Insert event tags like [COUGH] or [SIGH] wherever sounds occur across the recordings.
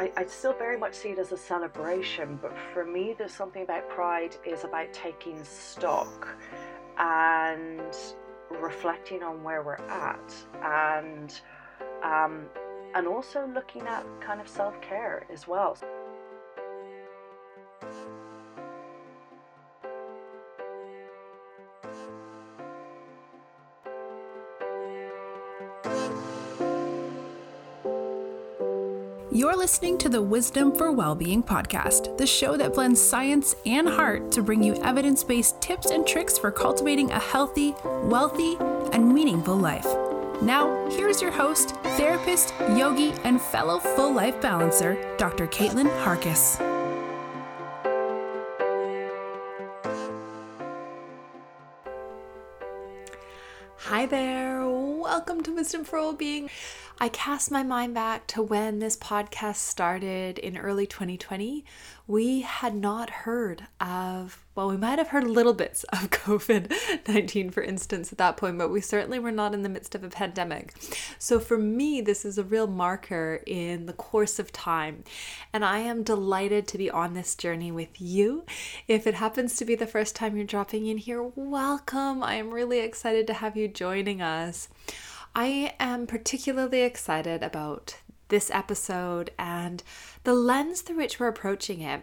I, I still very much see it as a celebration, but for me, there's something about Pride is about taking stock and reflecting on where we're at and um, and also looking at kind of self-care as well. Listening to the Wisdom for Wellbeing podcast, the show that blends science and heart to bring you evidence based tips and tricks for cultivating a healthy, wealthy, and meaningful life. Now, here's your host, therapist, yogi, and fellow full life balancer, Dr. Caitlin Harkis. Hi there, welcome to Wisdom for Wellbeing. I cast my mind back to when this podcast started in early 2020. We had not heard of, well, we might have heard little bits of [LAUGHS] COVID 19, for instance, at that point, but we certainly were not in the midst of a pandemic. So for me, this is a real marker in the course of time. And I am delighted to be on this journey with you. If it happens to be the first time you're dropping in here, welcome. I am really excited to have you joining us. I am particularly excited about this episode and the lens through which we're approaching it.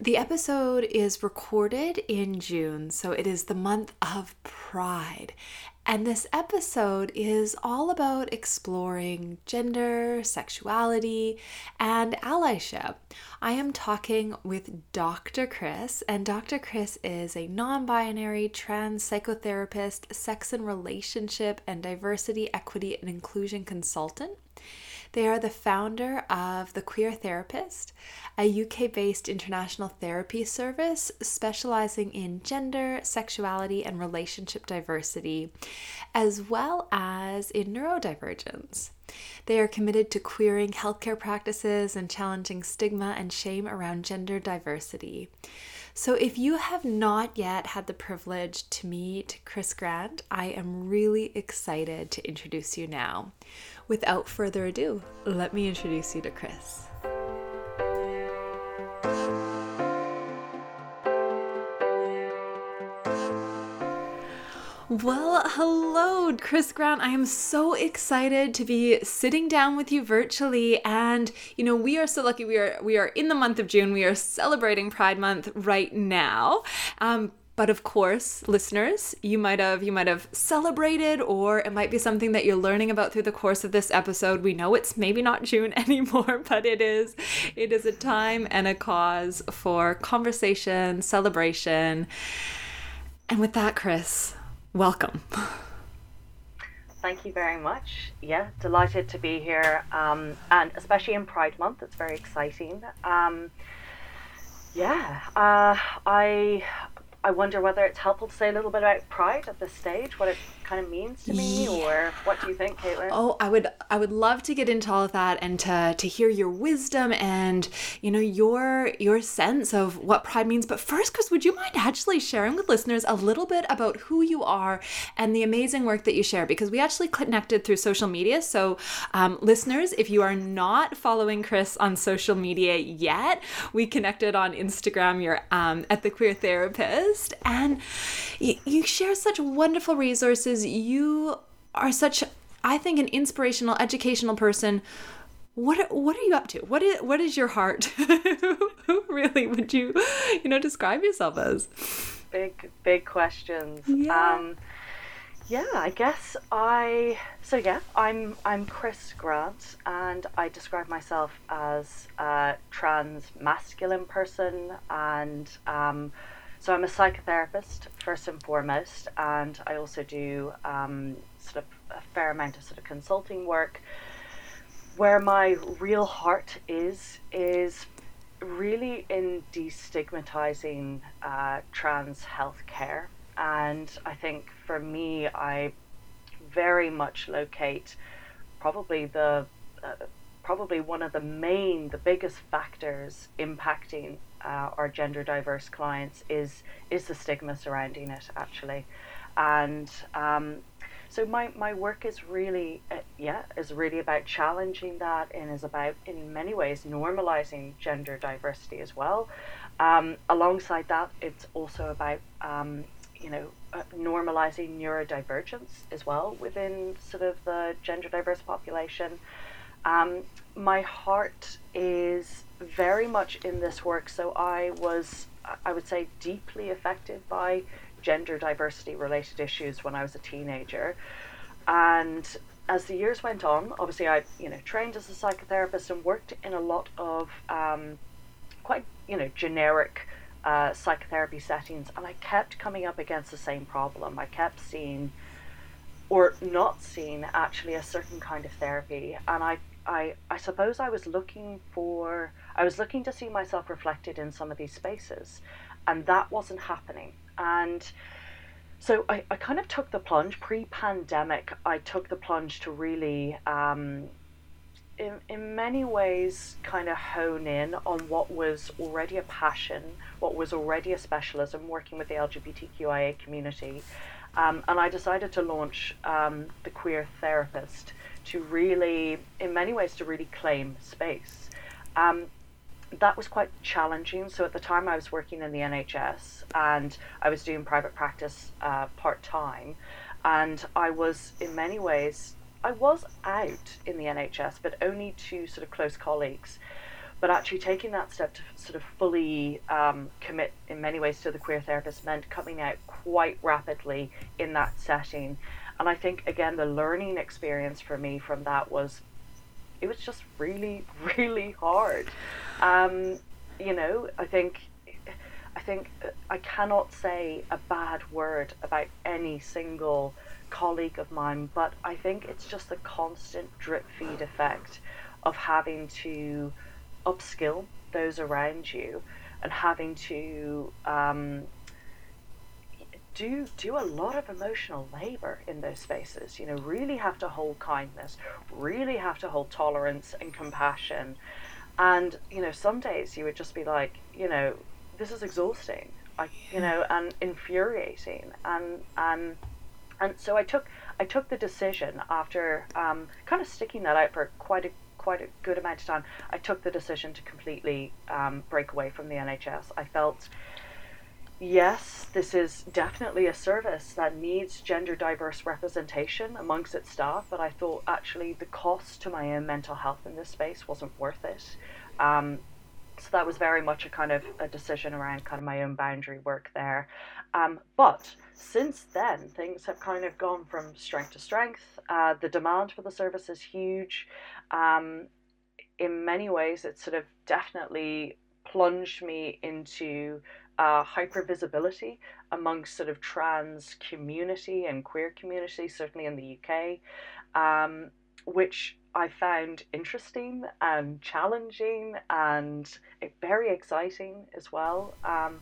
The episode is recorded in June, so it is the month of Pride. And this episode is all about exploring gender, sexuality, and allyship. I am talking with Dr. Chris, and Dr. Chris is a non binary trans psychotherapist, sex and relationship, and diversity, equity, and inclusion consultant. They are the founder of The Queer Therapist, a UK based international therapy service specializing in gender, sexuality, and relationship diversity, as well as in neurodivergence. They are committed to queering healthcare practices and challenging stigma and shame around gender diversity. So, if you have not yet had the privilege to meet Chris Grant, I am really excited to introduce you now. Without further ado, let me introduce you to Chris. Well, hello, Chris Grant. I am so excited to be sitting down with you virtually and you know, we are so lucky we are we are in the month of June. We are celebrating Pride month right now. Um, but of course, listeners, you might have you might have celebrated or it might be something that you're learning about through the course of this episode. We know it's maybe not [LAUGHS] June anymore, [LAUGHS] but it is it is a time and a cause for conversation, celebration. And with that, Chris, welcome. Thank you very much. Yeah, delighted to be here, um, and especially in Pride Month, it's very exciting. Um, yeah, uh, I I wonder whether it's helpful to say a little bit about pride at this stage, what it kind of means to me, yeah. or what do you think, Caitlin? Oh, I would, I would love to get into all of that and to to hear your wisdom and you know your your sense of what pride means. But first, Chris, would you mind actually sharing with listeners a little bit about who you are and the amazing work that you share? Because we actually connected through social media. So, um, listeners, if you are not following Chris on social media yet, we connected on Instagram. You're um, at the Queer Therapist and you, you share such wonderful resources. You are such, I think, an inspirational, educational person. What what are you up to? What is what is your heart? [LAUGHS] Who really would you you know describe yourself as? Big big questions. Yeah. um yeah i guess i so yeah i'm i'm chris grant and i describe myself as a trans masculine person and um so I'm a psychotherapist first and foremost, and I also do um, sort of a fair amount of sort of consulting work. Where my real heart is is really in destigmatizing uh, trans health care, and I think for me, I very much locate probably the uh, probably one of the main, the biggest factors impacting uh, our gender diverse clients is is the stigma surrounding it actually, and um, so my, my work is really uh, yeah is really about challenging that and is about, in many ways, normalizing gender diversity as well. Um, alongside that, it's also about, um, you know, uh, normalizing neurodivergence as well within sort of the gender diverse population. Um, my heart is very much in this work, so I was, I would say, deeply affected by gender diversity related issues when I was a teenager. And as the years went on, obviously I, you know, trained as a psychotherapist and worked in a lot of um, quite, you know, generic uh, psychotherapy settings, and I kept coming up against the same problem. I kept seeing, or not seeing, actually a certain kind of therapy, and I, I, I suppose I was looking for, I was looking to see myself reflected in some of these spaces, and that wasn't happening. And so I, I kind of took the plunge pre pandemic. I took the plunge to really, um, in, in many ways, kind of hone in on what was already a passion, what was already a specialism, working with the LGBTQIA community. Um, and I decided to launch um, the Queer Therapist to really, in many ways, to really claim space. Um, that was quite challenging. So at the time, I was working in the NHS and I was doing private practice uh, part time, and I was in many ways I was out in the NHS, but only to sort of close colleagues. But actually, taking that step to sort of fully um, commit in many ways to the queer therapist meant coming out quite rapidly in that setting. And I think, again, the learning experience for me from that was it was just really, [LAUGHS] really hard. Um, you know, I think I think I cannot say a bad word about any single colleague of mine, but I think it's just the constant drip feed effect of having to upskill those around you and having to um, do do a lot of emotional labor in those spaces you know really have to hold kindness really have to hold tolerance and compassion. And you know some days you would just be like you know this is exhausting I, you know and infuriating. And and and so I took I took the decision after um, kind of sticking that out for quite a quite a good amount of time. I took the decision to completely um, break away from the NHS I felt yes, this is definitely a service that needs gender diverse representation amongst its staff, but I thought actually the cost to my own mental health in this space wasn't worth it. Um, so that was very much a kind of a decision around kind of my own boundary work there. Um, but since then, things have kind of gone from strength to strength. Uh, the demand for the service is huge. Um, in many ways, it's sort of definitely plunged me into uh, hypervisibility amongst sort of trans community and queer community, certainly in the UK, um, which I found interesting and challenging and very exciting as well. Um,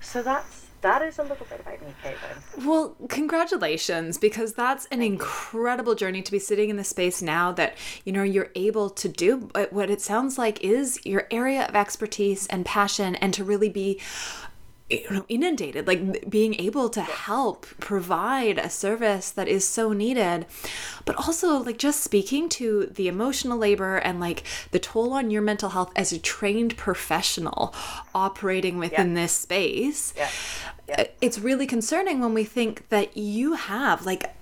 so that's that is a little bit about me, Caitlin. Well, congratulations, because that's an Thank incredible you. journey to be sitting in the space now that you know you're able to do what it sounds like is your area of expertise and passion, and to really be you know inundated like being able to help provide a service that is so needed but also like just speaking to the emotional labor and like the toll on your mental health as a trained professional operating within yeah. this space yeah. Yeah. Uh, it's really concerning when we think that you have like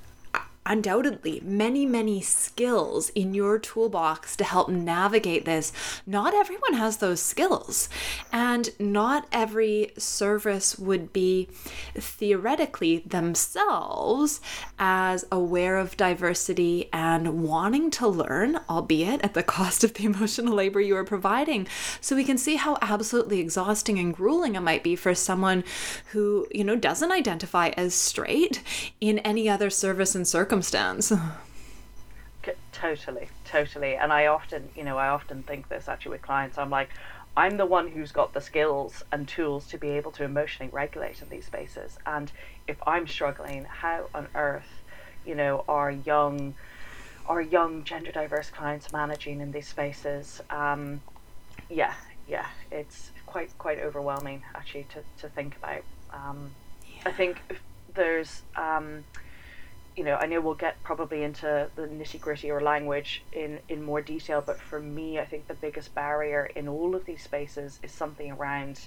undoubtedly many, many skills in your toolbox to help navigate this. Not everyone has those skills, and not every service would be theoretically themselves as aware of diversity and wanting to learn, albeit at the [LAUGHS] cost of the emotional labor you are providing. So we can see how absolutely exhausting and grueling it might be for someone who, you know, doesn't identify as straight in any other service and circumstance circumstance. Totally, totally. And I often, you know, I often think this actually with clients. I'm like, I'm the one who's got the skills and tools to be able to emotionally regulate in these spaces. And if I'm struggling, how on earth, you know, are young, are young gender diverse clients managing in these spaces? Um, yeah, yeah, it's quite quite overwhelming actually to, to think about. Um, yeah. I think there's um, you know, I know we'll get probably into the nitty gritty or language in, in more detail, but for me, I think the biggest barrier in all of these spaces is something around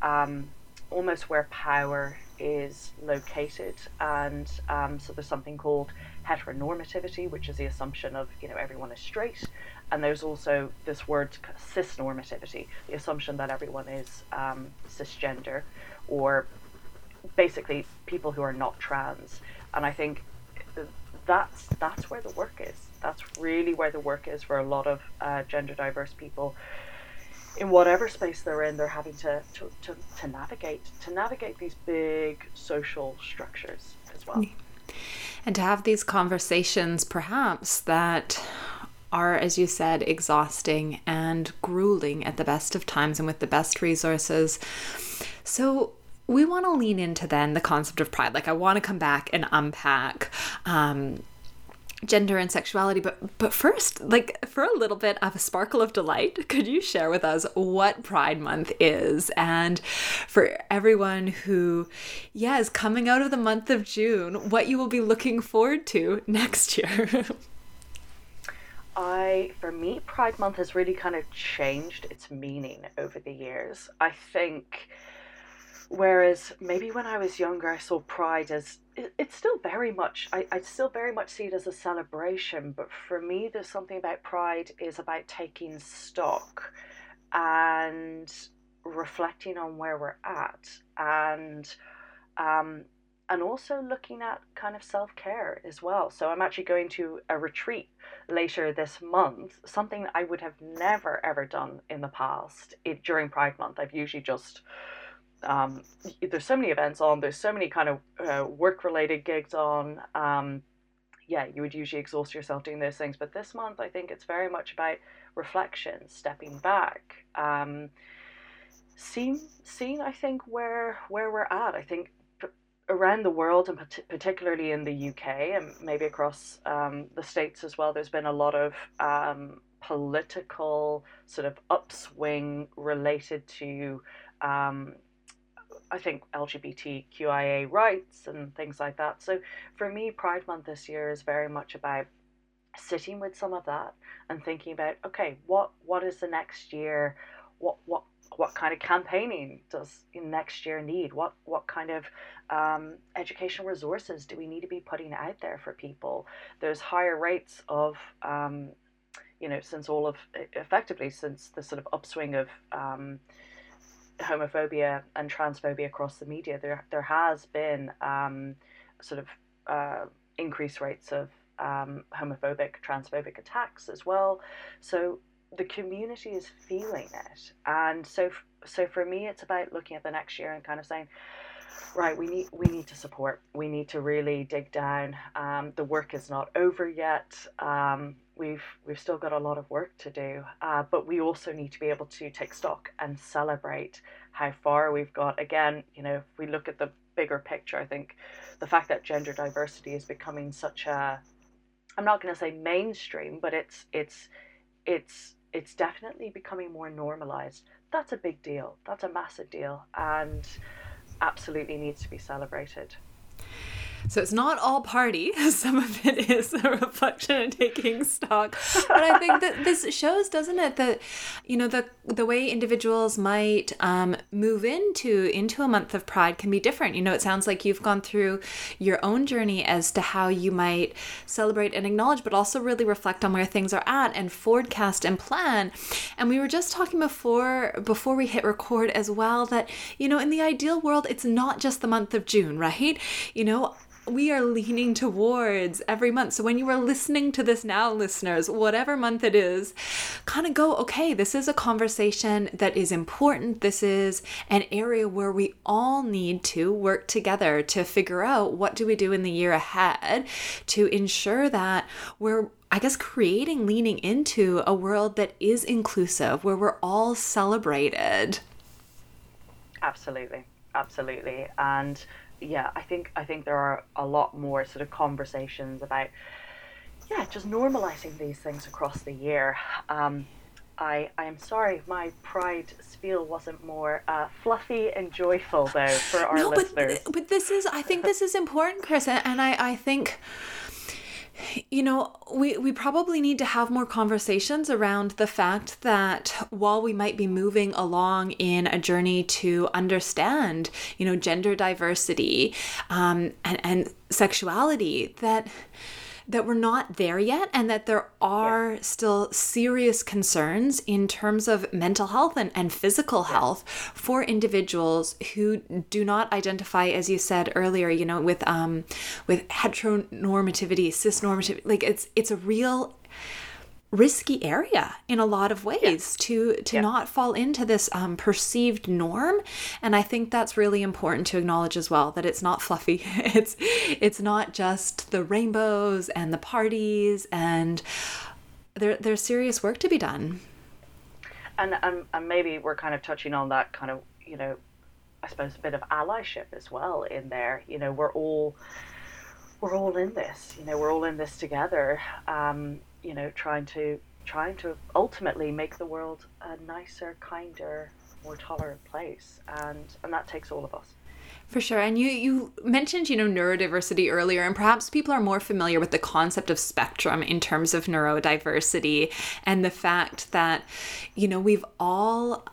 um, almost where power is located. And um, so there's something called heteronormativity, which is the assumption of, you know, everyone is straight. And there's also this word cisnormativity, the assumption that everyone is um, cisgender or basically people who are not trans. And I think that's that's where the work is. That's really where the work is for a lot of uh, gender diverse people. In whatever space they're in, they're having to, to, to, to navigate to navigate these big social structures as well. And to have these conversations, perhaps that are, as you said, exhausting and grueling at the best of times and with the best resources. So, we want to lean into then the concept of pride. Like, I want to come back and unpack. Um, gender and sexuality but but first like for a little bit of a sparkle of delight [LAUGHS] could you share with us what pride month is and for everyone who yeah coming out of the month of june what you will be looking forward to [LAUGHS] next year I, for me, Pride Month has really kind of changed its meaning over the years. I think Whereas maybe when I was younger, I saw Pride as it, it's still very much, I, I still very much see it as a celebration. But for me, there's something about Pride is about taking stock and reflecting on where we're at and um, and also looking at kind of self care as well. So I'm actually going to a retreat later this month, something I would have never ever done in the past it, during Pride Month. I've usually just um, there's so many events on, there's so many kind of uh, work related gigs on. Um, yeah, you would usually exhaust yourself doing those things. But this month, I think it's very much about reflection, stepping back, um, seeing, seeing, I think, where, where we're at. I think around the world, and particularly in the UK, and maybe across um, the States as well, there's been a lot of um, political sort of upswing related to um, I think LGBTQIA rights and things like that. So for me, Pride Month this year is very much about sitting with some of that and thinking about okay, what what is the next year? What what what kind of campaigning does next year need? What what kind of um, educational resources do we need to be putting out there for people? There's higher rates of um, you know since all of effectively since the sort of upswing of um, homophobia and transphobia across the media, there there has been um, sort of uh, increased rates of um, homophobic, transphobic attacks as well. So the community is feeling it, and so so for me, it's about looking at the next year and kind of saying, right, we need we need to support. We need to really dig down. Um, the work is not over yet. Um, we've we've still got a lot of work to do, uh, but we also need to be able to take stock and celebrate how far we've got. Again, you know, if we look at the bigger picture, I think the fact that gender diversity is becoming such a I'm not going to say mainstream, but it's it's it's it's definitely becoming more normalized. That's a big deal. That's a massive deal, and absolutely needs to be celebrated. So it's not all party. [LAUGHS] Some of it is a reflection and taking stock. But I think that this shows, doesn't it, that you know the the way individuals might um, move into into a month of pride can be different. You know, it sounds like you've gone through your own journey as to how you might celebrate and acknowledge, but also really reflect on where things are at and forecast and plan. And we were just talking before before we hit record as well that you know in the ideal world it's not just the month of June, right? You know, we are leaning towards every month. So when you are listening to this now, listeners, whatever month it is, kind of go, okay, this is a conversation that is important. This is an area where we all need to work together to figure out what do we do in the year ahead to ensure that we're I guess creating leaning into a world that is inclusive, where we're all celebrated. Absolutely. Absolutely. And yeah, I think I think there are a lot more sort of conversations about yeah, just normalizing these things across the year. Um, I, I am sorry, my pride spiel wasn't more uh, fluffy and joyful, though, for our no, listeners. But, but this is, I think this is important, Chris. And I, I think you know, we, we probably need to have more conversations around the fact that while we might be moving along in a journey to understand, you know, gender diversity um, and, and sexuality, that that we're not there yet and that there are yeah. still serious concerns in terms of mental health and, and physical yeah. health for individuals who do not identify as you said earlier you know with um with heteronormativity cisnormativity like it's it's a real risky area in a lot of ways yeah. to to yeah. not fall into this um, perceived norm. And i think that's really important to acknowledge as well that it's not fluffy. [LAUGHS] It's it's not just the rainbows and the parties and there there's serious work to be done. And, and and maybe we're kind of touching on that kind of you know i suppose a bit of allyship as well in there. You know we're all we're all in this you know we're all in this together. Um, you know, trying to trying to ultimately make the world a nicer, kinder, more tolerant place, and and that takes all of us. For sure. And you you mentioned, you know, neurodiversity earlier, and perhaps people are more familiar with the concept of spectrum in terms of neurodiversity and the fact that, you know, we've all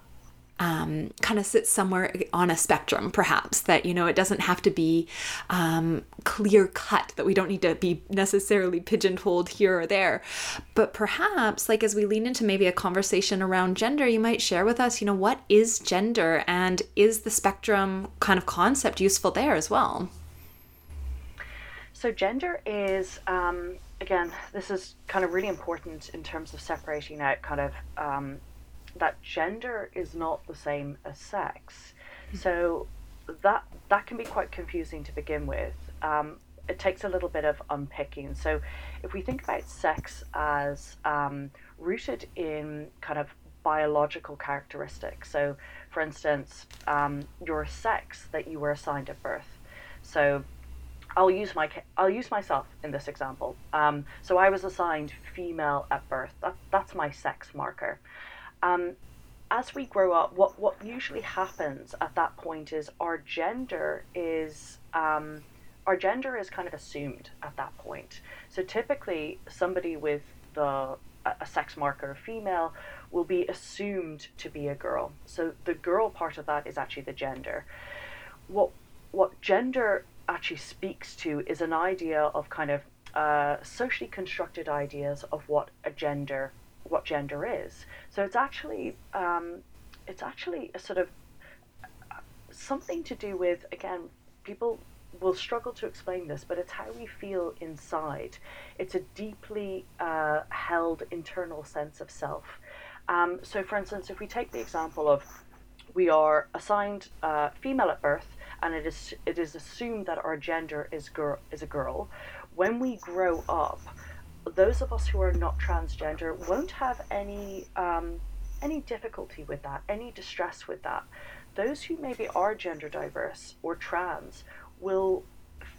um, kind of sits somewhere on a spectrum, perhaps, that, you know, it doesn't have to be um, clear cut, that we don't need to be necessarily pigeonholed here or there. But perhaps, like, as we lean into maybe a conversation around gender, you might share with us, you know, what is gender and is the spectrum kind of concept useful there as well? So, gender is, um, again, this is kind of really important in terms of separating out kind of um, that gender is not the same as sex. So that that can be quite confusing to begin with. Um, it takes a little bit of unpicking. So if we think about sex as um, rooted in kind of biological characteristics, so for instance, um, your sex that you were assigned at birth. So I'll use my I'll use myself in this example. Um, so I was assigned female at birth. That, that's my sex marker. Um, as we grow up, what, what usually happens at that point is our gender is um, our gender is kind of assumed at that point. So typically, somebody with the a sex marker female will be assumed to be a girl. So the girl part of that is actually the gender. What what gender actually speaks to is an idea of kind of uh, socially constructed ideas of what a gender what gender is. So it's actually um, it's actually a sort of uh, something to do with again people will struggle to explain this, but it's how we feel inside. It's a deeply uh, held internal sense of self. Um, so, for instance, if we take the example of we are assigned uh, female at birth, and it is it is assumed that our gender is girl is a girl. When we grow up, those of us who are not transgender won't have any um, any difficulty with that, any distress with that. Those who maybe are gender diverse or trans will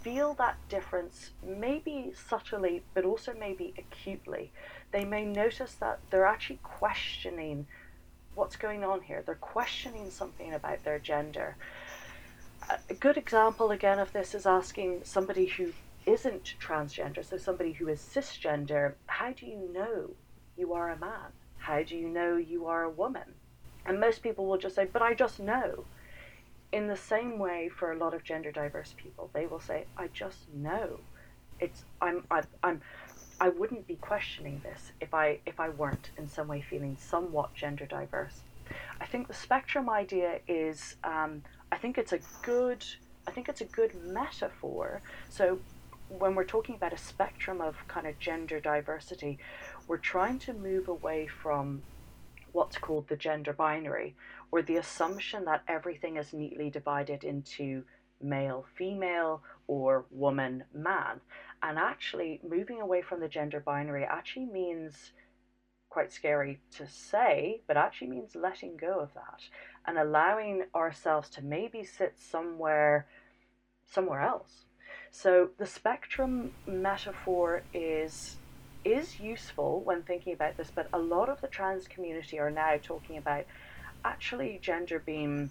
feel that difference maybe subtly, but also maybe acutely. They may notice that they're actually questioning what's going on here. They're questioning something about their gender. A good example again of this is asking somebody who isn't transgender, so somebody who is cisgender, how do you know you are a man? How do you know you are a woman? And most people will just say, but I just know. In the same way, for a lot of gender diverse people, they will say, I just know. It's I'm I, I'm I wouldn't be questioning this if I if I weren't in some way feeling somewhat gender diverse. I think the spectrum idea is um, I think it's a good I think it's a good metaphor. So when we're talking about a spectrum of kind of gender diversity, we're trying to move away from what's called the gender binary, or the assumption that everything is neatly divided into male, female, or woman, man. And actually, moving away from the gender binary actually means quite scary to say, but actually means letting go of that and allowing ourselves to maybe sit somewhere somewhere else so the spectrum metaphor is is useful when thinking about this, but a lot of the trans community are now talking about actually gender being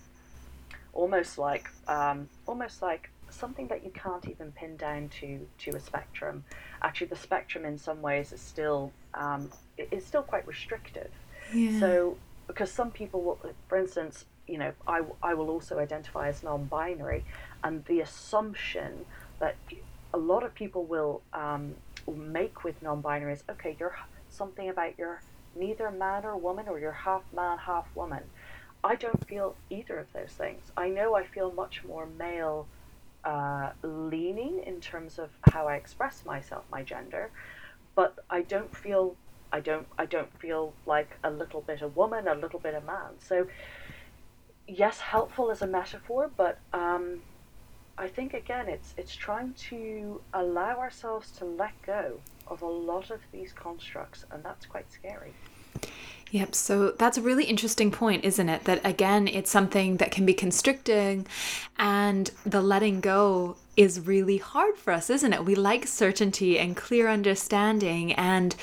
almost like um, almost like something that you can't even pin down to to a spectrum. Actually, the spectrum in some ways is still um, is still quite restrictive. Yeah. So because some people will, for instance, you know, I, I will also identify as non-binary, and the assumption that a lot of people will um, make with non-binary is okay, you're something about you're neither man or woman, or you're half man, half woman. I don't feel either of those things. I know I feel much more male uh, leaning in terms of how I express myself, my gender, but I don't feel I don't I don't feel like a little bit a woman, a little bit a man. So yes, helpful as a metaphor, but um, I think again it's it's trying to allow ourselves to let go of a lot of these constructs, and that's quite scary. Yep. So that's a really interesting point, isn't it? That again, it's something that can be constricting, and the letting go is really hard for us, isn't it? We like certainty and clear understanding, and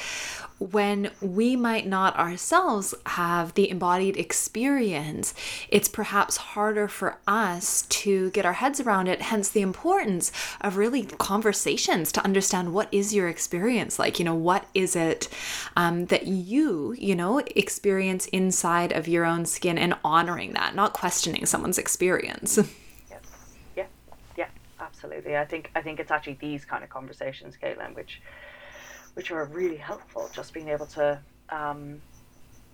when we might not ourselves have the embodied experience, it's perhaps harder for us to get our heads around it. Hence, the importance of really conversations to understand what is your experience like. You know, what is it um, that you, you know, experience inside of your own skin and honoring that, not questioning someone's experience. [LAUGHS] Yeah, yeah, yeah, absolutely. I think I think it's actually these kind of conversations, Caitlin, which which are really helpful. Just being able to um,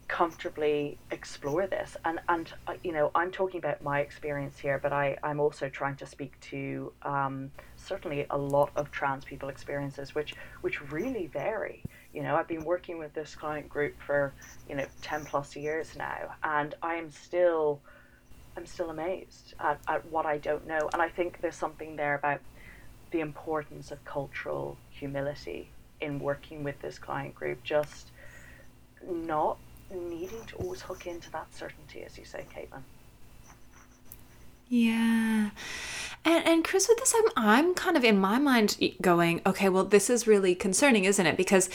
comfortably explore this, and and uh, you know, I'm talking about my experience here, but I I'm also trying to speak to um, certainly a lot of trans people experiences, which which really vary. You know, I've been working with this client group for you know ten plus years now, and I am still. I'm still amazed at, at what I don't know. And I think there's something there about the importance of cultural humility in working with this client group, just not needing to always hook into that certainty, as you say, Caitlin. Yeah. And, and Chris, with this, I'm, I'm kind of in my mind going, okay, well, this is really concerning, isn't it? Because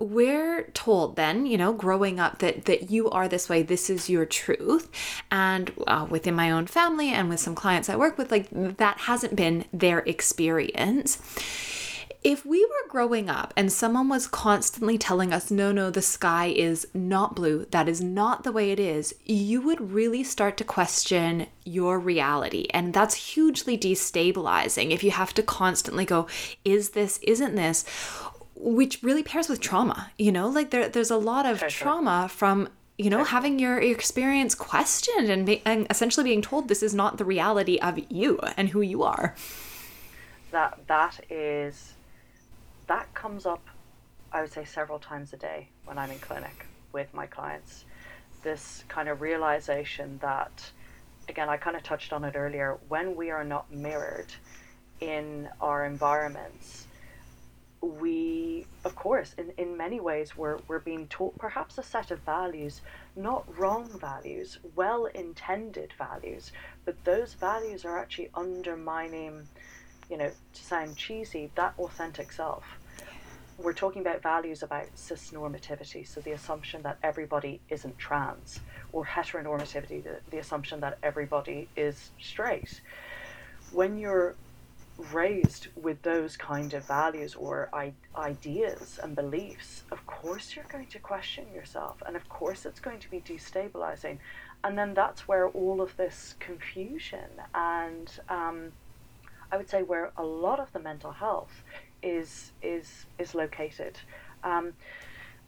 we're told then you know growing up that that you are this way this is your truth and uh, within my own family and with some clients i work with like that hasn't been their experience if we were growing up and someone was constantly telling us, no, no, the sky is not blue, that is not the way it is, you would really start to question your reality. And that's hugely destabilizing if you have to constantly go, is this, isn't this? Which really pairs with trauma, you know, like there, there's a lot of trauma from you know, having your experience questioned and, be, and essentially being told this is not the reality of you and who you are. That that is that comes up, I would say, several times a day when I'm in clinic with my clients. This kind of realization that, again, I kind of touched on it earlier, when we are not mirrored in our environments, we, of course, in, in many ways, we're, we're being taught perhaps a set of values, not wrong values, well intended values, but those values are actually undermining, you know, to sound cheesy, that authentic self we're talking about values about cisnormativity, so the assumption that everybody isn't trans, or heteronormativity, the, the assumption that everybody is straight. When you're raised with those kind of values or I- ideas and beliefs, of course you're going to question yourself, and of course it's going to be destabilizing. And then that's where all of this confusion and um, I would say where a lot of the mental health is is is located. Um,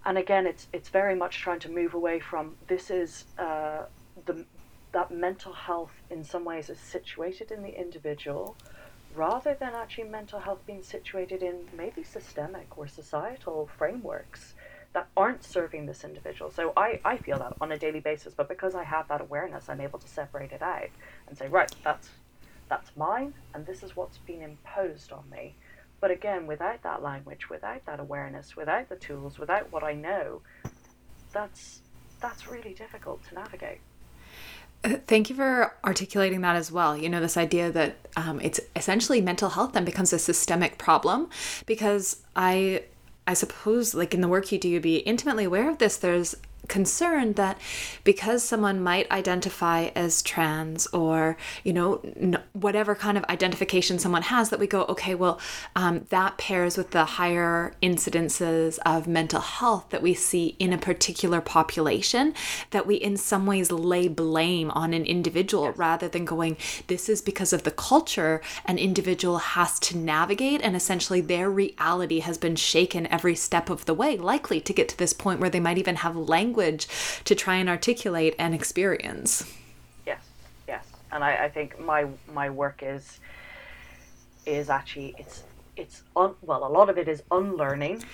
and again, it's it's very much trying to move away from this is uh, the that mental health in some ways is situated in the individual, rather than actually mental health being situated in maybe systemic or societal frameworks that aren't serving this individual. So I, I feel that on a daily basis, but because I have that awareness, I'm able to separate it out and say, right, that's that's mine, and this is what's been imposed on me. But again, without that language, without that awareness, without the tools, without what I know, that's that's really difficult to navigate. Uh, thank you for articulating that as well. You know, this idea that um, it's essentially mental health then becomes a systemic problem because I I suppose, like in the work you do, you'd be intimately aware of this. There's concerned that because someone might identify as trans or you know n- whatever kind of identification someone has that we go okay well um, that pairs with the higher incidences of mental health that we see in a particular population that we in some ways lay blame on an individual rather than going this is because of the culture an individual has to navigate and essentially their reality has been shaken every step of the way likely to get to this point where they might even have language language to try and articulate an experience. Yes, yes, and I, I think my my work is is actually it's it's un, well a lot of it is unlearning,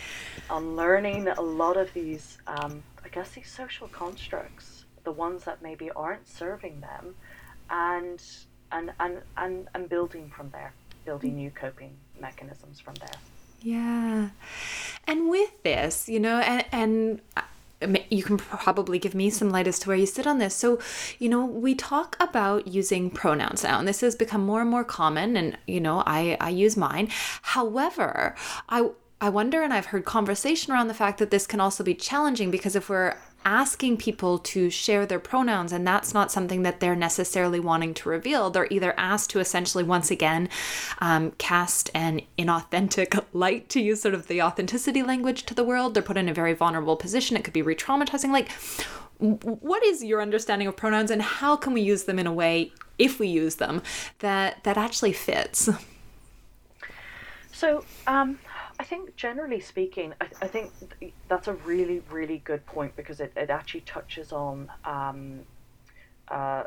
unlearning a lot of these um, I guess these social constructs, the ones that maybe aren't serving them, and and and and, and building from there, building new coping mechanisms from there. Yeah. And with this, you know, and and you can probably give me some light as to where you sit on this. So, you know, we talk about using pronouns now, and this has become more and more common, and you know, I I use mine. However, I I wonder, and I've heard conversation around the fact that this can also be challenging because if we're asking people to share their pronouns and that's not something that they're necessarily wanting to reveal. They're either asked to essentially once again um, cast an inauthentic [LAUGHS] light to use sort of the authenticity language to the world. They're put in a very vulnerable position. It could be re-traumatizing. Like what is your understanding of pronouns and how can we use them in a way if we use them that that actually fits? So um, I think generally speaking, I, I think that's a really, really good point because it, it actually touches on, um, uh,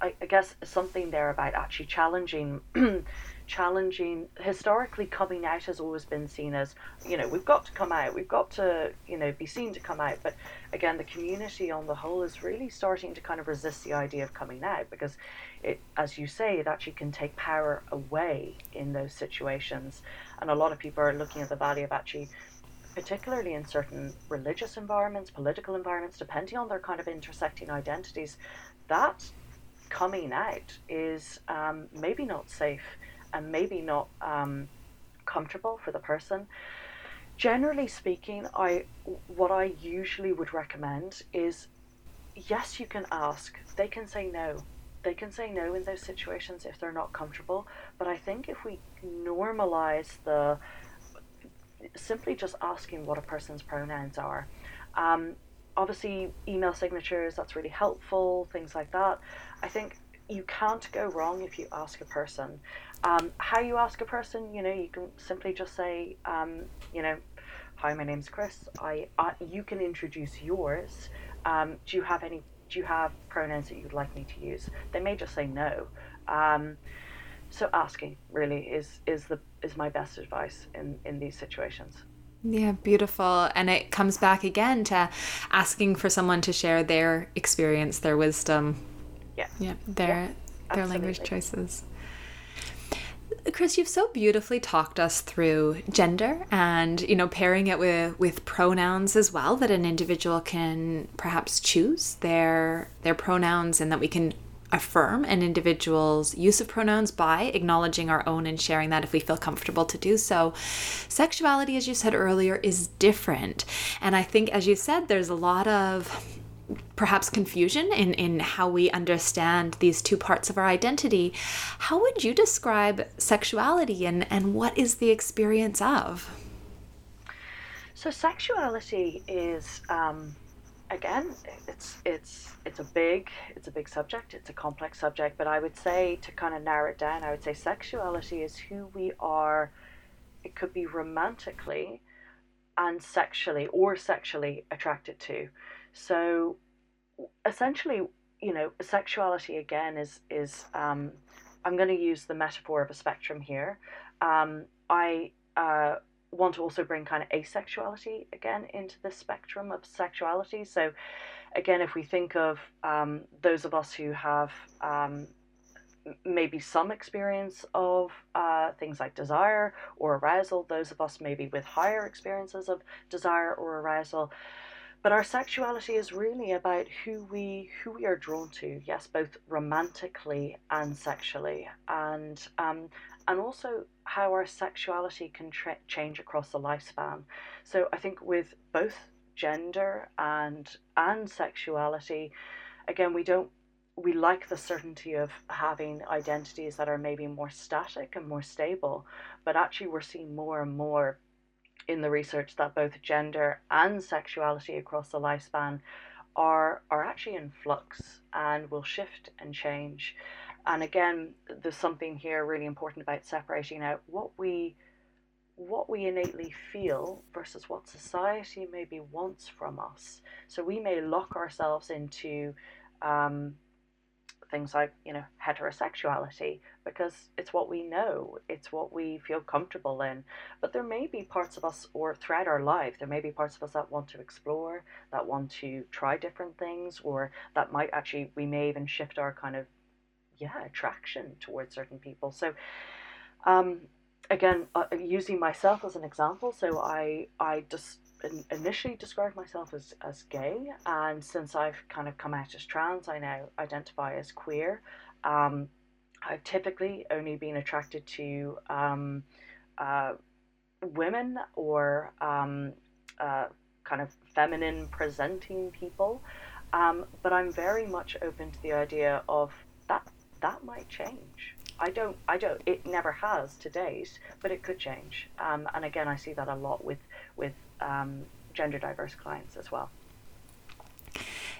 I, I guess, something there about actually challenging [CLEARS THROAT] challenging historically coming out has always been seen as you know we've got to come out we've got to you know be seen to come out. But again the community on the whole is really starting to kind of resist the idea of coming out because it as you say it actually can take power away in those situations and a lot of people are looking at the value of actually particularly in certain religious environments political environments depending on their kind of intersecting identities that coming out is um, maybe not safe and maybe not um, comfortable for the person. Generally speaking, I what I usually would recommend is yes, you can ask. They can say no. They can say no in those situations if they're not comfortable. But I think if we normalize the simply just asking what a person's pronouns are, um, obviously email signatures that's really helpful. Things like that. I think you can't go wrong if you ask a person. Um, how you ask a person, you know, you can simply just say, um, you know, hi, my name's Chris. I, I you can introduce yours. Um, do you have any? Do you have pronouns that you'd like me to use? They may just say no. Um, so asking really is is the is my best advice in in these situations. Yeah, beautiful. And it comes back again to asking for someone to share their experience, their wisdom. Yeah. Yeah, their yeah, their language choices. Chris, you've so beautifully talked us through gender and, you know, pairing it with, with pronouns as well, that an individual can perhaps choose their their pronouns and that we can affirm an individual's use of pronouns by acknowledging our own and sharing that if we feel comfortable to do so. Sexuality, as you said earlier, is different. And I think, as you said, there's a lot of perhaps confusion in, in how we understand these two parts of our identity. How would you describe sexuality and, and what is the experience of? So sexuality is um, again it's it's it's a big it's a big subject it's a complex subject but I would say to kind of narrow it down I would say sexuality is who we are it could be romantically and sexually or sexually attracted to so essentially, you know, sexuality again is is um, I'm going to use the metaphor of a spectrum here. Um, I uh, want to also bring kind of asexuality again into the spectrum of sexuality. So, again, if we think of um, those of us who have um, maybe some experience of uh, things like desire or arousal, those of us maybe with higher experiences of desire or arousal, but our sexuality is really about who we who we are drawn to. Yes, both romantically and sexually, and um, and also how our sexuality can tra- change across the lifespan. So I think with both gender and and sexuality, again, we don't we like the certainty of having identities that are maybe more static and more stable, but actually we're seeing more and more in the research that both gender and sexuality across the lifespan are are actually in flux and will shift and change. And again, there's something here really important about separating out what we what we innately feel versus what society maybe wants from us. So we may lock ourselves into um, things like you know heterosexuality because it's what we know it's what we feel comfortable in. But there may be parts of us or throughout our life there may be parts of us that want to explore that want to try different things or that might actually we may even shift our kind of yeah attraction towards certain people. So um again uh, using myself as an example so i i just initially described myself as, as gay, and since I've kind of come out as trans, I now identify as queer. Um, I've typically only been attracted to um, uh, women or um, uh, kind of feminine presenting people, um, but I'm very much open to the idea of that that might change. I don't, I don't, it never has to date, but it could change. Um, and again, I see that a lot with, with um, gender diverse clients as well.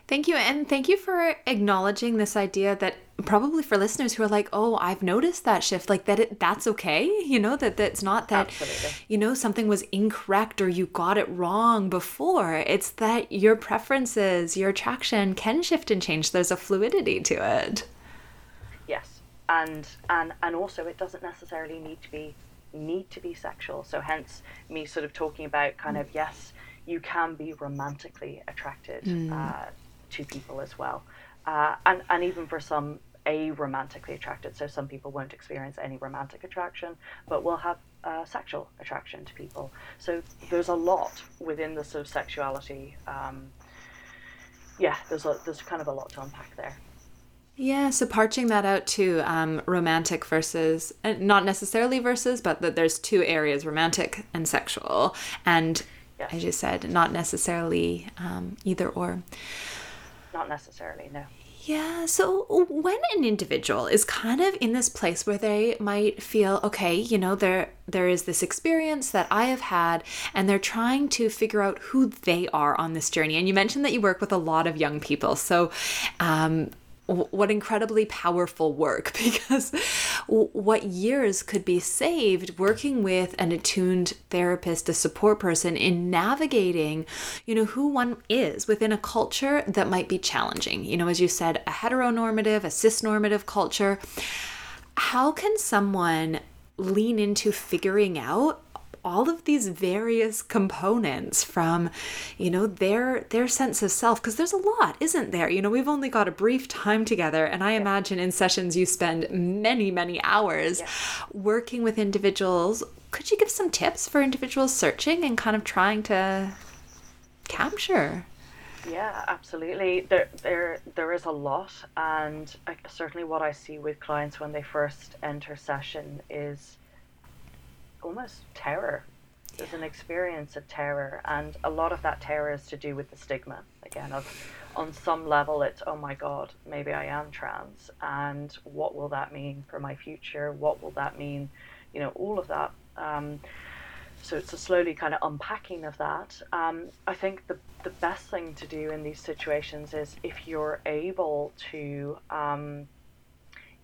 Thank you. And thank you for acknowledging this idea that probably for listeners who are like, oh, I've noticed that shift, like that it, that's okay. You know, that that's not that, Absolutely. you know, something was incorrect or you got it wrong before. It's that your preferences, your attraction can shift and change. There's a fluidity to it. Yes. And, and, and also it doesn't necessarily need to be need to be sexual. So hence me sort of talking about kind of yes, you can be romantically attracted mm. uh, to people as well, uh, and and even for some aromantically attracted. So some people won't experience any romantic attraction, but will have uh, sexual attraction to people. So there's a lot within the sort of sexuality. Um, yeah, there's a, there's kind of a lot to unpack there. Yeah, so parching that out to um, romantic versus, uh, not necessarily versus, but that there's two areas romantic and sexual. And yes. as you said, not necessarily um, either or. Not necessarily, no. Yeah, so when an individual is kind of in this place where they might feel, okay, you know, there there is this experience that I have had and they're trying to figure out who they are on this journey. And you mentioned that you work with a lot of young people. So um, what incredibly powerful work [LAUGHS] because what years could be saved working with an attuned therapist a support person in navigating you know who one is within a culture that might be challenging. You know as you said a heteronormative a cisnormative culture. How can someone lean into figuring out all of these various components from you know their their sense of self because there's a lot isn't there you know we've only got a brief time together and i imagine in sessions you spend many many hours yeah. working with individuals could you give some tips for individuals searching and kind of trying to capture yeah, absolutely. There, there, there is a lot, and certainly what I see with clients when they first enter session is almost terror. There's an experience of terror, and a lot of that terror is to do with the stigma. Again, of on some level, it's oh my god, maybe I am trans, and what will that mean for my future? What will that mean? You know, all of that. Um, so it's a slowly kind of unpacking of that. Um, I think the the best thing to do in these situations is if you're able to um,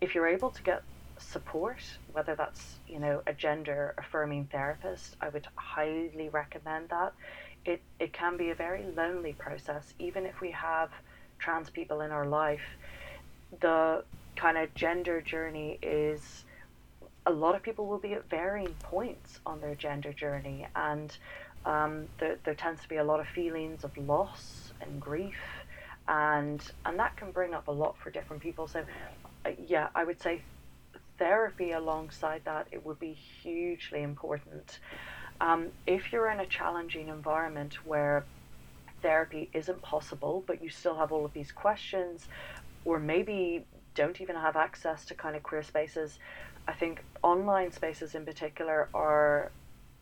if you're able to get support, whether that's you know a gender affirming therapist, I would highly recommend that. It it can be a very lonely process, even if we have trans people in our life. The kind of gender journey is a lot of people will be at varying points on their gender journey, and um, there, there tends to be a lot of feelings of loss and grief, and and that can bring up a lot for different people. So, uh, yeah, I would say therapy alongside that, it would be hugely important. Um, if you're in a challenging environment where therapy isn't possible, but you still have all of these questions, or maybe don't even have access to kind of queer spaces, I think online spaces in particular are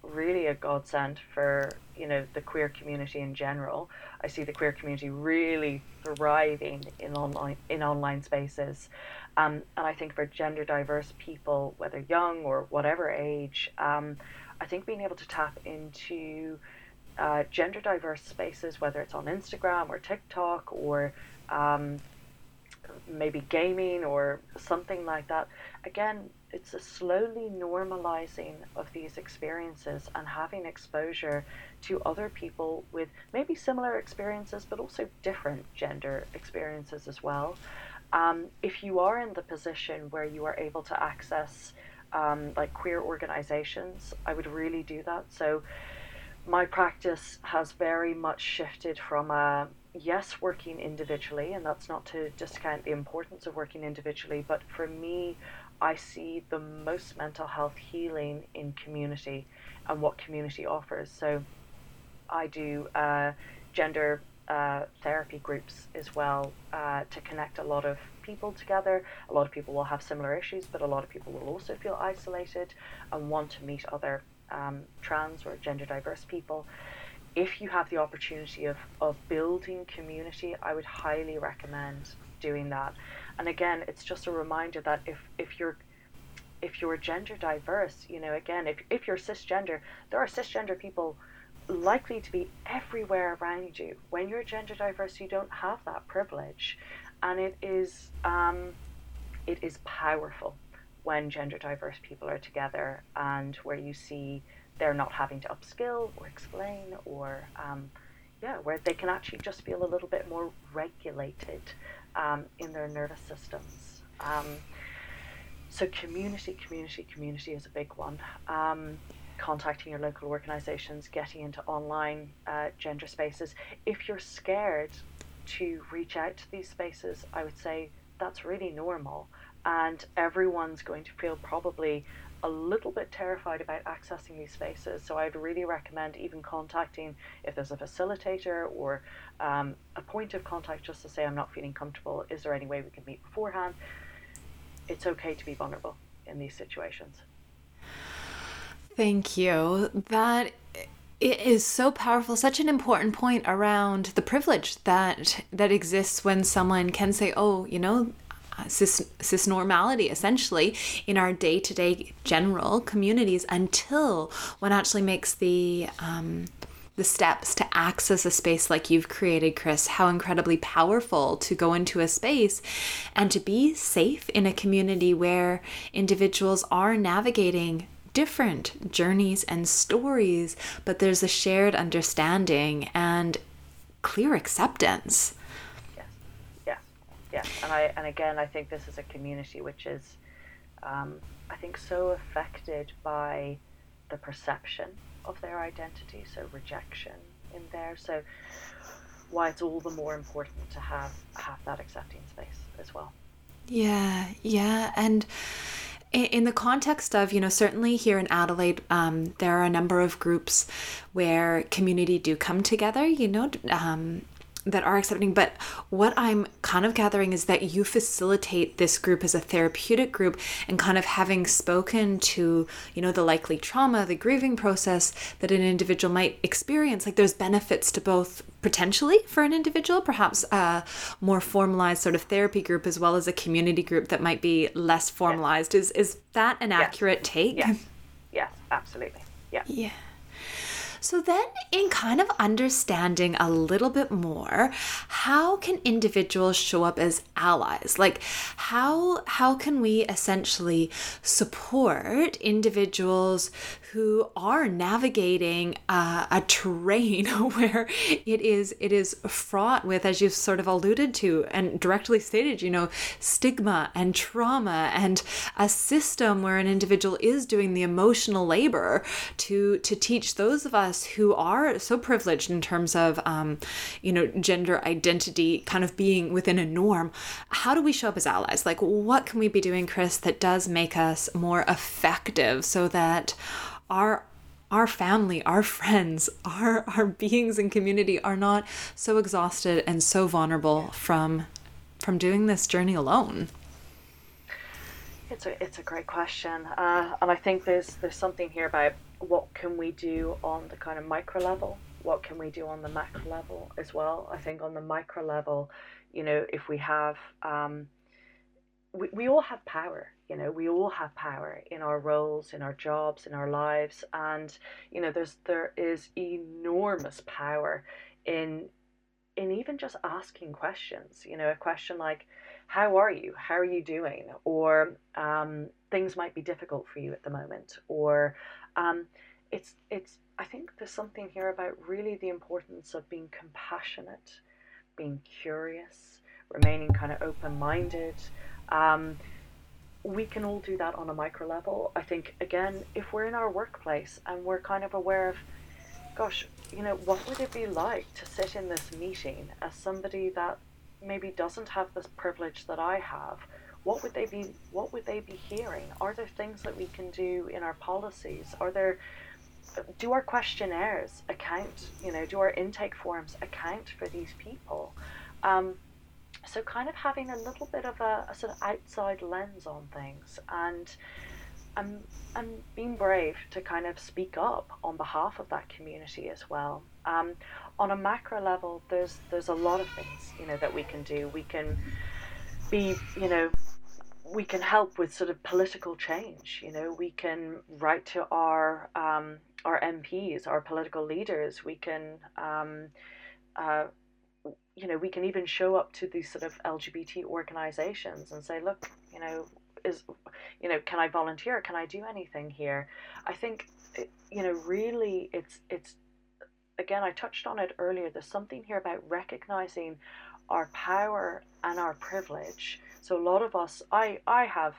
really a godsend for you know the queer community in general. I see the queer community really thriving in online in online spaces, um, and I think for gender diverse people, whether young or whatever age, um, I think being able to tap into uh, gender diverse spaces, whether it's on Instagram or TikTok or um, maybe gaming or something like that. Again, it's a slowly normalizing of these experiences and having exposure to other people with maybe similar experiences, but also different gender experiences as well. Um, if you are in the position where you are able to access um, like queer organizations, I would really do that. So, my practice has very much shifted from a yes, working individually, and that's not to discount the importance of working individually, but for me, I see the most mental health healing in community and what community offers. So I do uh, gender uh, therapy groups as well uh, to connect a lot of people together. A lot of people will have similar issues, but a lot of people will also feel isolated and want to meet other um, trans or gender diverse people if you have the opportunity of, of building community, I would highly recommend doing that. And again, it's just a reminder that if, if you're if you're gender diverse, you know, again, if, if you're cisgender, there are cisgender people likely to be everywhere around you. When you're gender diverse, you don't have that privilege. And it is um, it is powerful when gender diverse people are together and where you see they're not having to upskill or explain or um, yeah, where they can actually just feel a little bit more regulated um, in their nervous systems. Um, so community, community, community is a big one. Um, contacting your local organizations, getting into online uh, gender spaces. If you're scared to reach out to these spaces, I would say that's really normal. And everyone's going to feel probably a little bit terrified about accessing these spaces. So I'd really recommend even contacting if there's a facilitator or um, a point of contact just to say, I'm not feeling comfortable. Is there any way we can meet beforehand? It's okay to be vulnerable in these situations. Thank you. That it is so powerful such an important point around the privilege that that exists when someone can say oh you know cis, cis normality essentially in our day to day general communities until one actually makes the um, the steps to access a space like you've created, Chris, how incredibly powerful to go into a space and to be safe in a community where individuals are navigating different journeys and stories, but there's a shared understanding and clear acceptance. Yes. yeah and i and again i think this is a community which is um, i think so affected by the perception of their identity so rejection in there. So why it's all the more important to have have that accepting space as well. Yeah. Yeah. And in the context of, you know, certainly here in Adelaide, um, there are a number of groups where community do come together, you know, um, that are accepting. But what I'm kind of gathering is that you facilitate this group as a therapeutic group and kind of having spoken to, you know, the likely trauma, the grieving process that an individual might experience. Like there's benefits to both potentially for an individual, perhaps a more formalized sort of therapy group as well as a community group that might be less formalized. Is is that an accurate take? Yes. Yes, absolutely. Yeah. Yeah. So, then in kind of understanding a little bit more, how can individuals show up as allies? Like, how, how can we essentially support individuals who are navigating uh, a terrain [LAUGHS] where it is it is fraught with, as you've sort of alluded to and directly stated, you know, stigma and trauma and a system where an individual is doing the emotional labor to to teach those of us who are so privileged in terms of um, you know gender identity kind of being within a norm. How do we show up as allies? Like, what can we be doing, Chris, that does make us more effective so that our our family, our friends, our our beings in community are not so exhausted and so vulnerable from from doing this journey alone? It's a it's a great question, uh, and I think there's there's something here about what can we do on the kind of micro level, what can we do on the macro level as well. I think on the micro level, you know, if we have um, we, we all have power you know we all have power in our roles in our jobs in our lives and you know there's there is enormous power in in even just asking questions you know a question like how are you? How are you doing? or um, things might be difficult for you at the moment or um, it's it's i think there's something here about really the importance of being compassionate being curious remaining kind of open-minded um, we can all do that on a micro level. I think, again, if we're in our workplace and we're kind of aware of, gosh, you know, what would it be like to sit in this meeting as somebody that maybe doesn't have this privilege that I have? What would they be? What would they be hearing? Are there things that we can do in our policies? Are there do our questionnaires account? You know, do our intake forms account for these people? Um, so kind of having a little bit of a, a sort of outside lens on things and and and being brave to kind of speak up on behalf of that community as well. Um, on a macro level, there's there's a lot of things you know that we can do. We can be you know we can help with sort of political change. You know, we can write to our um, our MPs, our political leaders. We can um, uh, you know, we can even show up to these sort of LGBT organizations and say, look, you know, is, you know, can I volunteer? Can I do anything here? I think, you know, really, it's it's again, I touched on it earlier. There's something here about recognizing our power and our privilege. So a lot of us, I I have,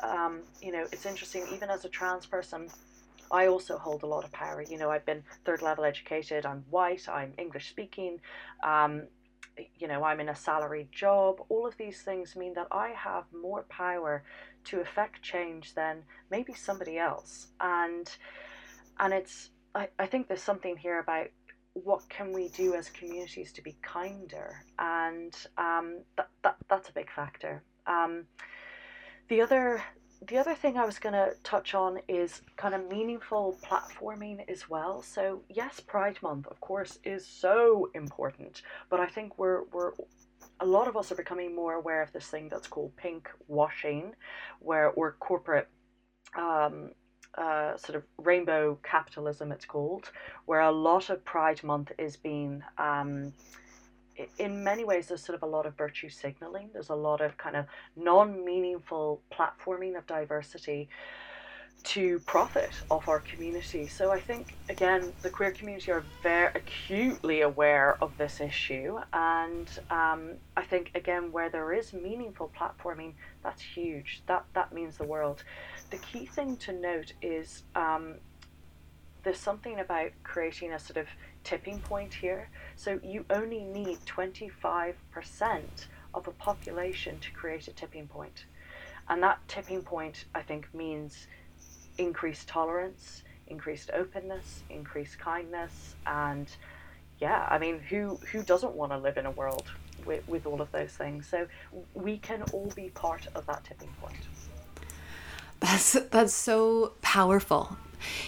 um, you know, it's interesting. Even as a trans person, I also hold a lot of power. You know, I've been third level educated, I'm white, I'm English speaking, um, you know, I'm in a salaried job. All of these things mean that I have more power to affect change than maybe somebody else. And and it's I, I think there's something here about what can we do as communities to be kinder and um, that, that that's a big factor um, the other the other thing I was going to touch on is kind of meaningful platforming as well. So yes, Pride Month, of course, is so important, but I think we're we're a lot of us are becoming more aware of this thing that's called pink washing, where or corporate. Um, uh, sort of rainbow capitalism, it's called, where a lot of Pride Month is being um, in many ways, there's sort of a lot of virtue signaling. There's a lot of kind of non meaningful platforming of diversity to profit off our community. So I think, again, the queer community are very acutely aware of this issue. And um, I think, again, where there is meaningful platforming, that's huge. That, that means the world. The key thing to note is um, there's something about creating a sort of tipping point here. So you only need 25% of a population to create a tipping point. And that tipping point, I think, means increased tolerance, increased openness, increased kindness, and yeah, I mean, who who doesn't want to live in a world with, with all of those things? So we can all be part of that tipping point. That's that's so powerful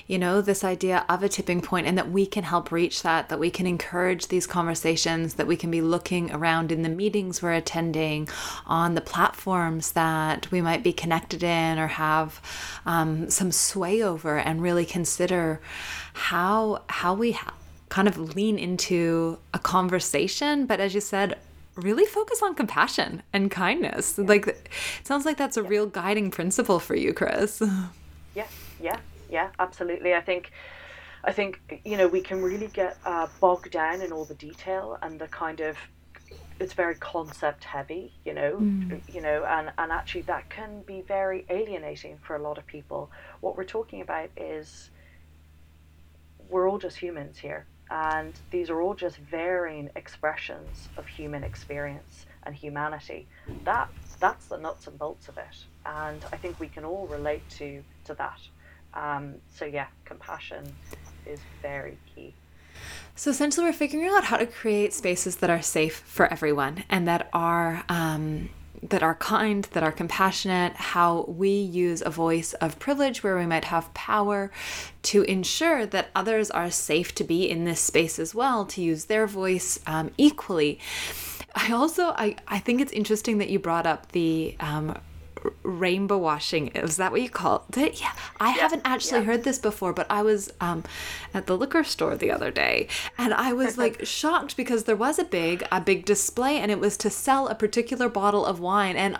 you know, this idea of a tipping point and that we can help reach that, that we can encourage these conversations, that we can be looking around in the meetings we're attending, on the platforms that we might be connected in or have um, some sway over, and really consider how how we ha- kind of lean into a conversation. But as you said, really focus on compassion and kindness. Yeah. Like, it sounds like that's a yeah. real guiding principle for you, Chris. [LAUGHS] Yeah, yeah, yeah, absolutely. I think, I think you know we can really get uh, bogged down in all the detail and the kind of it's very concept heavy, you know, mm. you know, and, and actually that can be very alienating for a lot of people. What we're talking about is we're all just humans here, and these are all just varying expressions of human experience and humanity. That that's the nuts and bolts of it, and I think we can all relate to to that Um, so yeah, compassion is very key. So essentially, we're figuring out how to create spaces that are safe for everyone and that are um, that are kind, that are compassionate, how we use a voice of privilege where we might have power to ensure that others are safe to be in this space as well, to use their voice um, equally. I also I, I think it's interesting that you brought up the um, rainbow washing. Is that what you call it? Yeah. I yeah. haven't actually yeah. heard this before, but I was um, at the liquor store the other day and I was like [LAUGHS] shocked because there was a big, a big display and it was to sell a particular bottle of wine and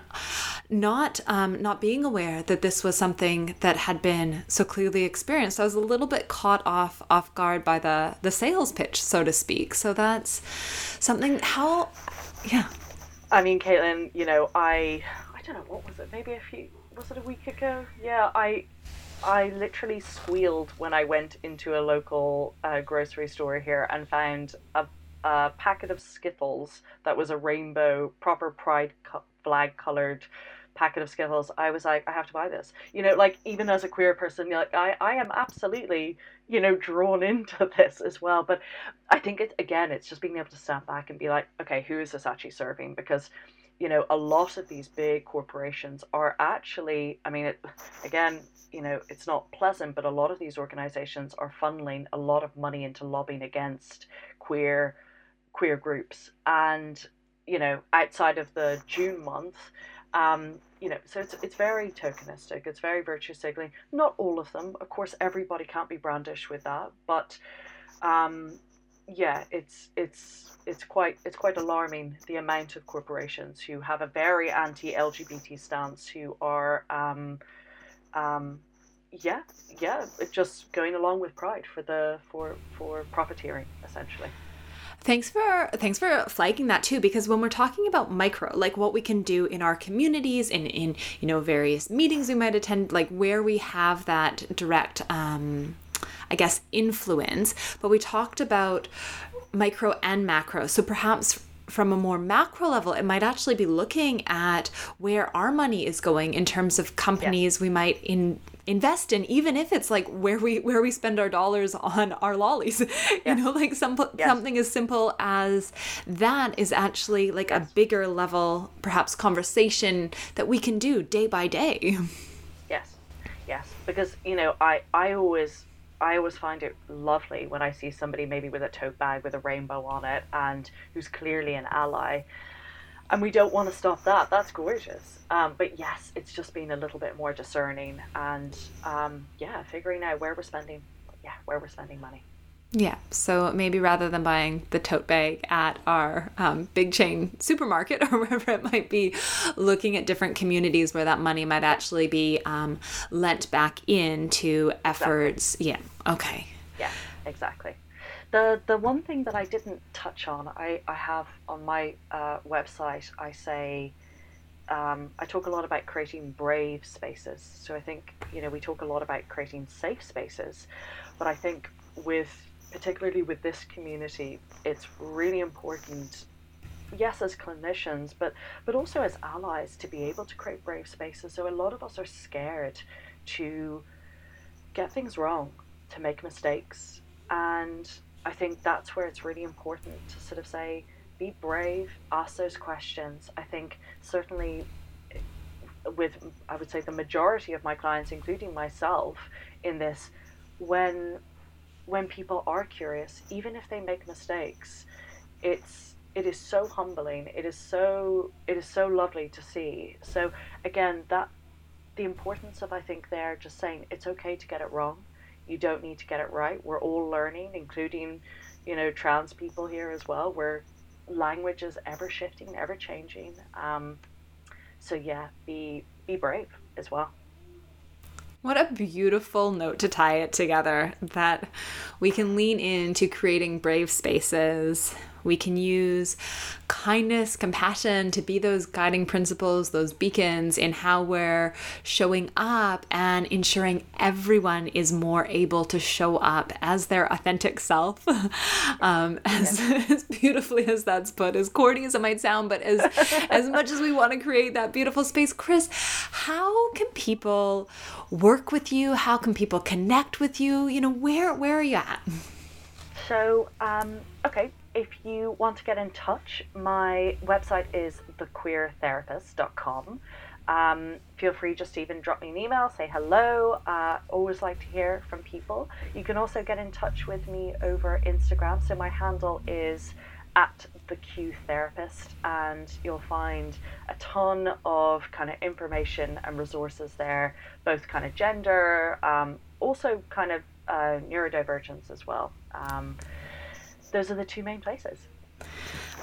not, um, not being aware that this was something that had been so clearly experienced. I was a little bit caught off, off guard by the, the sales pitch, so to speak. So that's something, how, yeah. I mean, Caitlin, you know, I don't know what was it. Maybe a few. Was it a week ago? Yeah, I I literally squealed when I went into a local uh, grocery store here and found a, a packet of Skittles that was a rainbow, proper pride co- flag colored packet of Skittles. I was like, I have to buy this. You know, like even as a queer person, like, I, I am absolutely, you know, drawn into [LAUGHS] this as well. But I think it again, it's just being able to stand back and be like, okay, who is this actually serving? Because you know, a lot of these big corporations are actually, I mean, it, again, you know, it's not pleasant, but a lot of these organizations are funneling a lot of money into lobbying against queer queer groups. And, you know, outside of the June month, um, you know, so it's, it's very tokenistic, it's very virtue signaling. Not all of them, of course, everybody can't be brandish with that, but um, yeah, it's it's it's quite it's quite alarming the amount of corporations who have a very anti-LGBT stance who are um, um, yeah yeah just going along with pride for the for for profiteering essentially. Thanks for thanks for flagging that too because when we're talking about micro like what we can do in our communities and in you know various meetings we might attend like where we have that direct um I guess, influence, but we talked about micro and macro. So perhaps from a more macro level, it might actually be looking at where our money is going in terms of companies yes. we might in invest in even if it's like where we where we spend our dollars on our lollies yes. [LAUGHS] you know like some yes. something as simple as that is actually like a bigger level perhaps conversation that we can do day by day [LAUGHS] yes yes because you know i i always I always find it lovely when I see somebody maybe with a tote bag with a rainbow on it and who's clearly an ally. And we don't want to stop that. That's gorgeous. Um, but yes, it's just being a little bit more discerning and um, yeah, figuring out where we're spending, yeah, where we're spending money. Yeah. So maybe rather than buying the tote bag at our um, big chain supermarket [LAUGHS] or wherever it might be, looking at different communities where that money might actually be um, lent back into efforts. Exactly. Yeah. Okay. Yeah, exactly. The, the one thing that I didn't touch on, I, I have on my uh, website, I say, um, I talk a lot about creating brave spaces. So I think, you know, we talk a lot about creating safe spaces, but I think with particularly with this community, it's really important yes as clinicians but but also as allies to be able to create brave spaces. So a lot of us are scared to get things wrong to make mistakes. And i think that's where it's really important to sort of say be brave ask those questions. I think certainly with i would say the majority of my clients including myself in this when when people are curious, even if they make mistakes, it's it is so humbling. It is so it is so lovely to see. So again, that the importance of I think there just saying it's okay to get it wrong. You don't need to get it right. We're all learning, including, you know, trans people here as well. Where language is ever shifting, ever changing. Um, so yeah, be be brave as well. What a beautiful note to tie it together that we can lean into creating brave spaces We can use kindness, compassion to be those guiding principles, those beacons in how we're showing up and ensuring everyone is more able to show up as their authentic self. [LAUGHS] um, as, [LAUGHS] as beautifully as that's put, as corny as it might sound, but as [LAUGHS] as much as we want to create that beautiful space, Chris, how can people work with you? How can people connect with you? You know, where where are you at? So, um, okay, if you want to get in touch, my website is thequeertherapist.com. Um, feel free just to even drop me an email, say hello. Uh, always like to hear from people. You can also get in touch with me over Instagram. So my handle is at the Q Therapist, and you'll find a ton of kind of information and resources there, both kind of gender, um, also kind of uh, neurodivergence as well. Um, those are the two main places.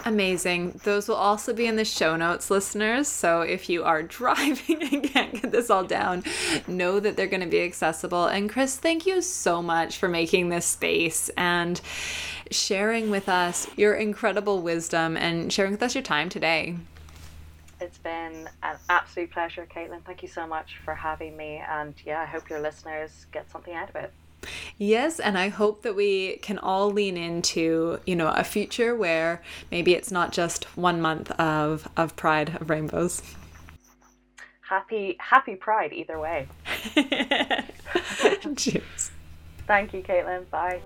Amazing. Those will also be in the show notes, listeners. So if you are [LAUGHS] driving and can't get this all down, know that they're going to be accessible. And Chris, thank you so much for making this space and sharing with us your incredible wisdom and sharing with us your time today. It's been an absolute pleasure, Caitlin. Thank you so much for having me. And yeah, I hope your listeners get something out of it. Yes, and I hope that we can all lean into, you know, a future where maybe it's not just one month of of pride of rainbows. Happy happy pride either way. [LAUGHS] [LAUGHS] Cheers. Thank you, Caitlin. Bye.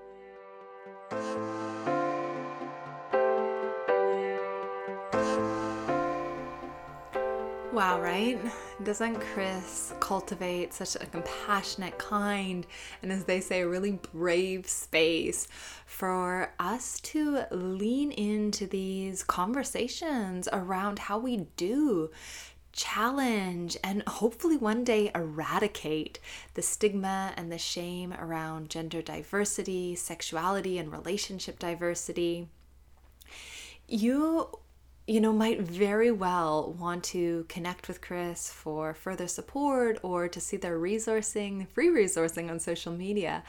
Wow, right? Doesn't Chris cultivate such a compassionate, kind, and as they say, a really brave space for us to lean into these conversations around how we do challenge and hopefully one day eradicate the stigma and the shame around gender diversity, sexuality, and relationship diversity. You you know, might very well want to connect with Chris for further support or to see their resourcing, free resourcing on social media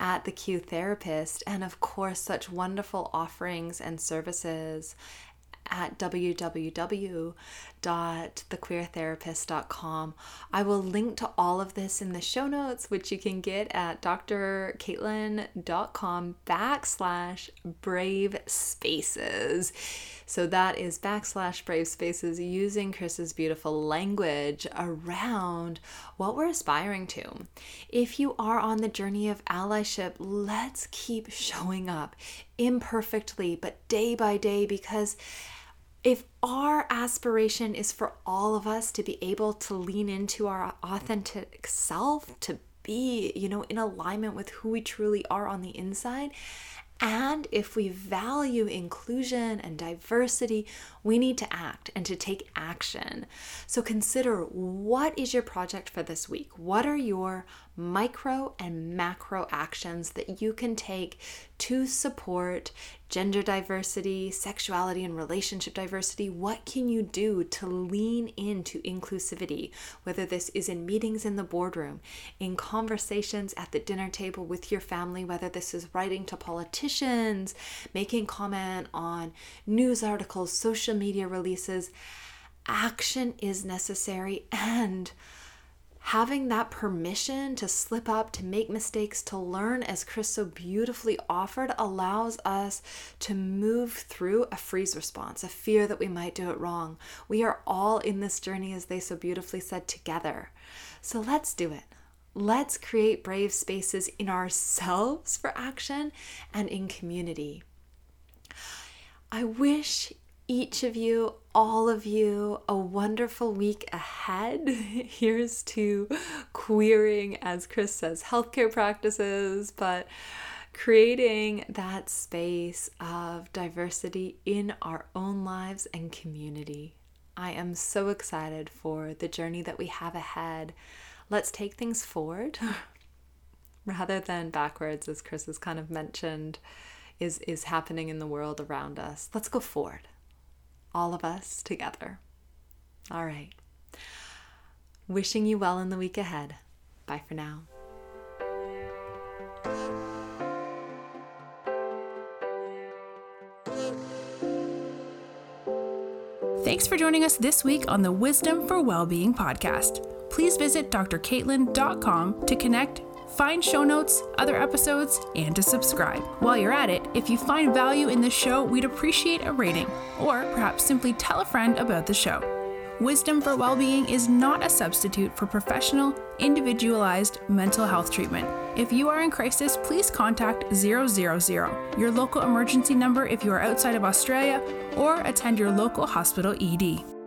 at the Q Therapist. And of course, such wonderful offerings and services at www.thequeertherapist.com. I will link to all of this in the show notes, which you can get at drcaitlin.com backslash brave spaces. So that is backslash brave spaces using Chris's beautiful language around what we're aspiring to. If you are on the journey of allyship, let's keep showing up imperfectly, but day by day, because if our aspiration is for all of us to be able to lean into our authentic self, to be, you know, in alignment with who we truly are on the inside, and if we value inclusion and diversity, we need to act and to take action. So consider what is your project for this week? What are your micro and macro actions that you can take to support gender diversity, sexuality, and relationship diversity, what can you do to lean into inclusivity? Whether this is in meetings in the boardroom, in conversations at the dinner table with your family, whether this is writing to politicians, making comment on news articles, social media releases, action is necessary and having that permission to slip up, to make mistakes, to learn, as Chris so beautifully offered, allows us to move through a freeze response, a fear that we might do it wrong. We are all in this journey, as they so beautifully said, together. So let's do it. Let's create brave spaces in ourselves for action and in community. I wish each of you, all of you, a wonderful week ahead. [LAUGHS] Here's to queering, as Chris says, healthcare practices, but creating that space of diversity in our own lives and community. I am so excited for the journey that we have ahead. Let's take things forward [LAUGHS] rather than backwards, as Chris has kind of mentioned is, is happening in the world around us. Let's go forward all of us together. All right. Wishing you well in the week ahead. Bye for now. Thanks for joining us this week on the Wisdom for Wellbeing podcast. Please visit drcaitlin.com to connect find show notes, other episodes, and to subscribe. While you're at it, if you find value in this show, we'd appreciate a rating, or perhaps simply tell a friend about the show. Wisdom for Wellbeing is not a substitute for professional, individualized mental health treatment. If you are in crisis, please contact 000, your local emergency number if you are outside of Australia, or attend your local hospital ED.